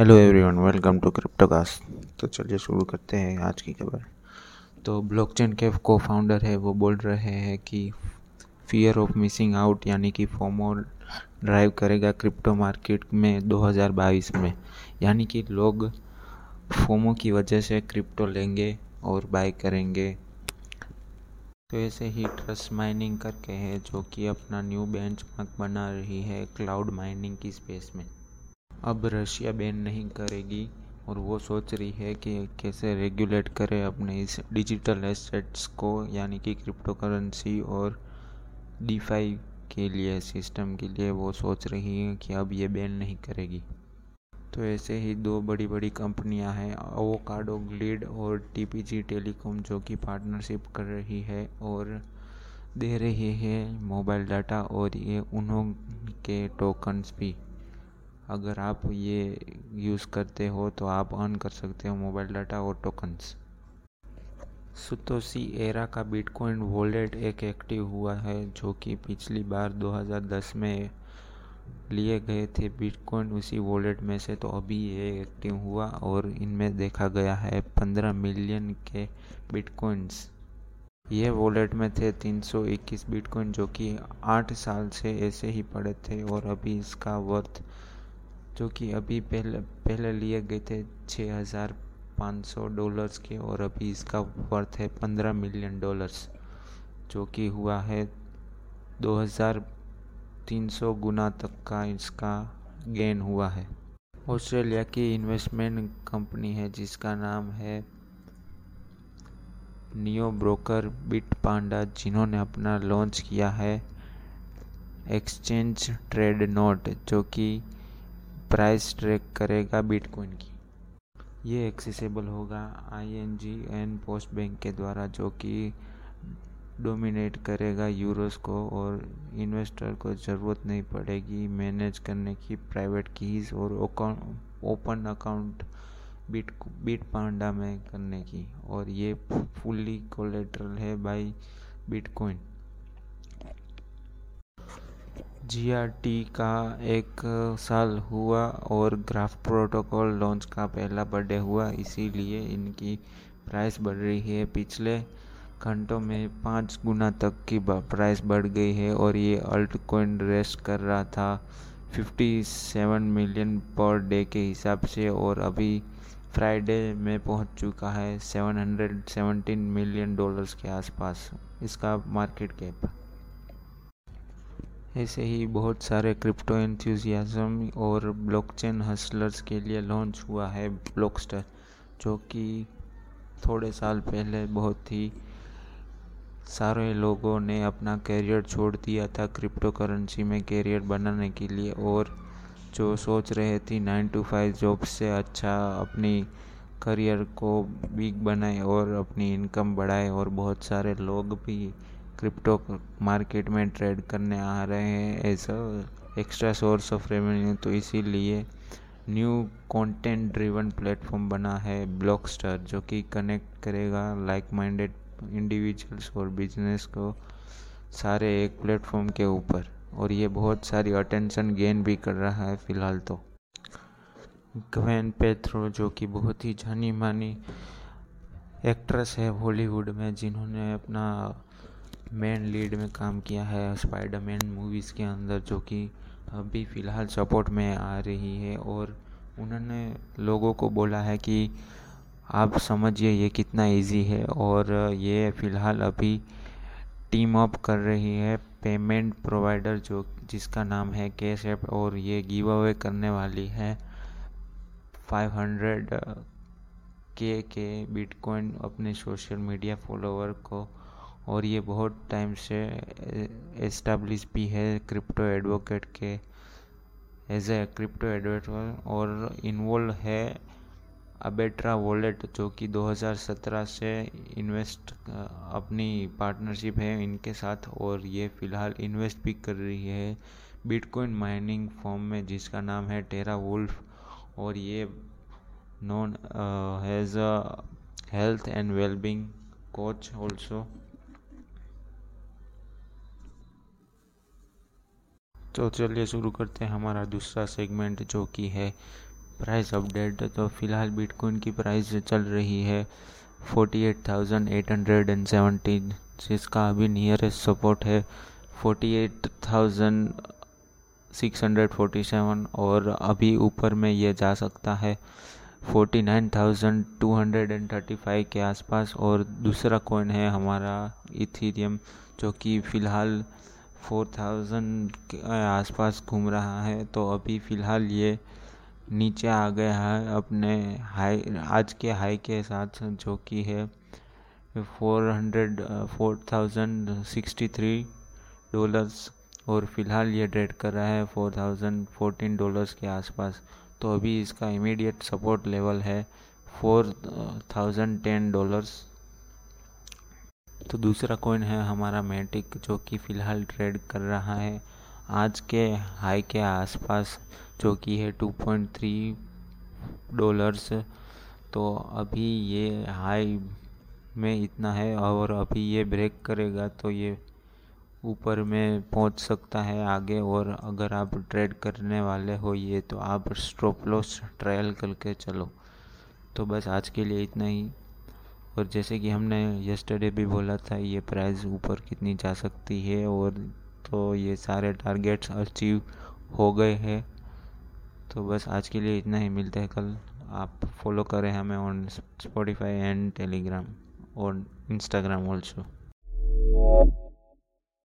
Hello everyone welcome to Cryptocast तो चलिए शुरू करते हैं आज की खबर। तो ब्लॉकचेन के को फाउंडर है, वो बोल रहे हैं कि फियर ऑफ़ मिसिंग आउट यानी कि फोमो ड्राइव करेगा क्रिप्टो मार्केट में 2022 में। यानी कि लोग फोमो की वजह से क्रिप्टो लेंगे और बाय करेंगे। तो ऐसे ही ट्रस्ट माइनिंग करके है जो कि अपना न्यू बेंच बना रही है क्लाउड माइनिंग की स्पेस में। अब रशिया बैन नहीं करेगी और वो सोच रही है कि कैसे रेगुलेट करे अपने इस डिजिटल एसेट्स को, यानी कि क्रिप्टो करेंसी और डीफाई के लिए सिस्टम के लिए वो सोच रही है कि अब ये बैन नहीं करेगी। तो ऐसे ही दो बड़ी बड़ी कंपनियाँ हैं ओवोकाडो ग्लिड और टीपीजी टेलीकॉम जो कि पार्टनरशिप कर रही है और दे रही है मोबाइल डाटा और ये उन्होंने टोकन्स भी। अगर आप ये यूज़ करते हो तो आप अर्न कर सकते हो मोबाइल डाटा और टोकन्स सुतोसी एरा का बिटकॉइन वॉलेट एक एक्टिव हुआ है, जो कि पिछली बार 2010 में लिए गए थे बिटकॉइन उसी वॉलेट में से तो अभी ये एक्टिव हुआ और इनमें देखा गया है 15 मिलियन के बिटकॉइंस ये वॉलेट में थे 321 बिटकॉइन जो कि आठ साल से ऐसे ही पड़े थे और अभी इसका वर्थ जो कि अभी पहले पहले लिए गए थे छः हज़ार पाँच सौ डॉलर्स के और अभी इसका वर्थ है पंद्रह मिलियन डॉलर्स जो कि हुआ है दो हज़ार तीन सौ गुना तक का इसका गेन हुआ है। ऑस्ट्रेलिया की इन्वेस्टमेंट कंपनी है, जिसका नाम है नियो ब्रोकर बिट पांडा जिन्होंने अपना लॉन्च किया है एक्सचेंज ट्रेड नोट जो कि प्राइस ट्रैक करेगा बिटकॉइन की। ये एक्सेसिबल होगा आई एन जी एन पोस्ट बैंक के द्वारा, जो कि डोमिनेट करेगा यूरोस को और इन्वेस्टर को ज़रूरत नहीं पड़ेगी मैनेज करने की प्राइवेट कीज़ और open account bit Bitpanda में करने की। और ये फुल्ली कोलेट्रल है बाई बिटकॉइन जीआरटी का एक साल हुआ और ग्राफ प्रोटोकॉल लॉन्च का पहला बर्थडे हुआ, इसीलिए इनकी प्राइस बढ़ रही है। पिछले घंटों में पाँच गुना तक की प्राइस बढ़ गई है और ये अल्ट कोइन रेस्ट कर रहा था 57 मिलियन पर डे के हिसाब से और अभी फ्राइडे में पहुँच चुका है 717 मिलियन डॉलर्स के आसपास। इसका मार्केट कैप? ऐसे ही बहुत सारे क्रिप्टो एंथुजियाज़म और ब्लॉकचेन हसलर्स के लिए लॉन्च हुआ है ब्लॉकस्टर, जो कि थोड़े साल पहले बहुत ही सारे लोगों ने अपना करियर छोड़ दिया था क्रिप्टो करेंसी में करियर बनाने के लिए। और जो सोच रहे थे नाइन टू फाइव जॉब से अच्छा अपनी करियर को बिग बनाए और अपनी इनकम बढ़ाए और बहुत सारे लोग भी क्रिप्टो मार्केट में ट्रेड करने आ रहे हैं as a extra source of revenue तो इसीलिए न्यू कंटेंट ड्रिवन प्लेटफॉर्म बना है ब्लॉकस्टर जो कि कनेक्ट करेगा लाइक माइंडेड इंडिविजुअल्स और बिज़नेस को सारे एक प्लेटफॉर्म के ऊपर। और ये बहुत सारी अटेंशन गेन भी कर रहा है फ़िलहाल तो। ग्वेन पेथ्रो जो कि बहुत ही जानी मानी एक्ट्रेस है हॉलीवुड में, जिन्होंने अपना मेन लीड में काम किया है स्पाइडरमैन मूवीज़ के अंदर, जो कि अभी फ़िलहाल सपोर्ट में आ रही है और उन्होंने लोगों को बोला है कि आप समझिए ये कितना इजी है और ये फ़िलहाल अभी टीम अप कर रही है पेमेंट प्रोवाइडर जो, जिसका नाम है कैश ऐप और ये गिव अवे करने वाली है 500 के के बिटकॉइन अपने सोशल मीडिया फॉलोवर को। और ये बहुत टाइम से एस्टेब्लिश भी है क्रिप्टो एडवोकेट के एज ए क्रिप्टो एडवोकेट और इन्वॉल्व है अबेट्रा वॉलेट जो कि 2017 से इन्वेस्ट अपनी पार्टनरशिप है इनके साथ और ये फ़िलहाल इन्वेस्ट भी कर रही है बिटकॉइन माइनिंग फॉर्म में, जिसका नाम है टेरा वुल्फ और ये non has a health and wellbeing coach also तो चलिए शुरू करते हैं हमारा दूसरा सेगमेंट जो कि है प्राइस अपडेट तो फ़िलहाल बिटकॉइन की प्राइस चल रही है forty eight thousand eight hundred and seventeen जिसका अभी नियरेस्ट सपोर्ट है forty eight thousand six hundred forty seven और अभी ऊपर में ये जा सकता है forty nine thousand two hundred and thirty five के आसपास। और दूसरा कॉइन है हमारा इथीरियम जो कि फ़िलहाल फोर थाउज़ेंड के आसपास घूम रहा है तो अभी फ़िलहाल ये नीचे आ गया है अपने हाई, आज के हाई के साथ जो कि है four hundred, four thousand sixty three dollars और फ़िलहाल ये ट्रेड कर रहा है फोर थाउज़ेंड फोर्टीन डॉलर्स के आसपास। तो अभी इसका इमीडिएट सपोर्ट लेवल है फोर थाउज़ेंड टेन डॉलर्स। तो दूसरा कॉइन है हमारा मैटिक जो कि फ़िलहाल ट्रेड कर रहा है। आज के हाई के आसपास, जो कि है टू पॉइंट थ्री डॉलर्स तो अभी ये हाई में इतना है और अभी ये ब्रेक करेगा तो ये ऊपर में पहुँच सकता है आगे और अगर आप ट्रेड करने वाले हो ये तो आप स्टॉप लॉस ट्रायल करके चलो। तो बस आज के लिए इतना ही। और जैसे कि हमने यस्टरडे भी बोला था, ये प्राइस ऊपर कितनी जा सकती है और तो ये सारे टारगेट्स अचीव हो गए हैं। तो बस आज के लिए इतना ही, मिलता है कल। आप फॉलो करें हमें ऑन स्पॉटिफाई एंड टेलीग्राम और इंस्टाग्राम ऑल्सो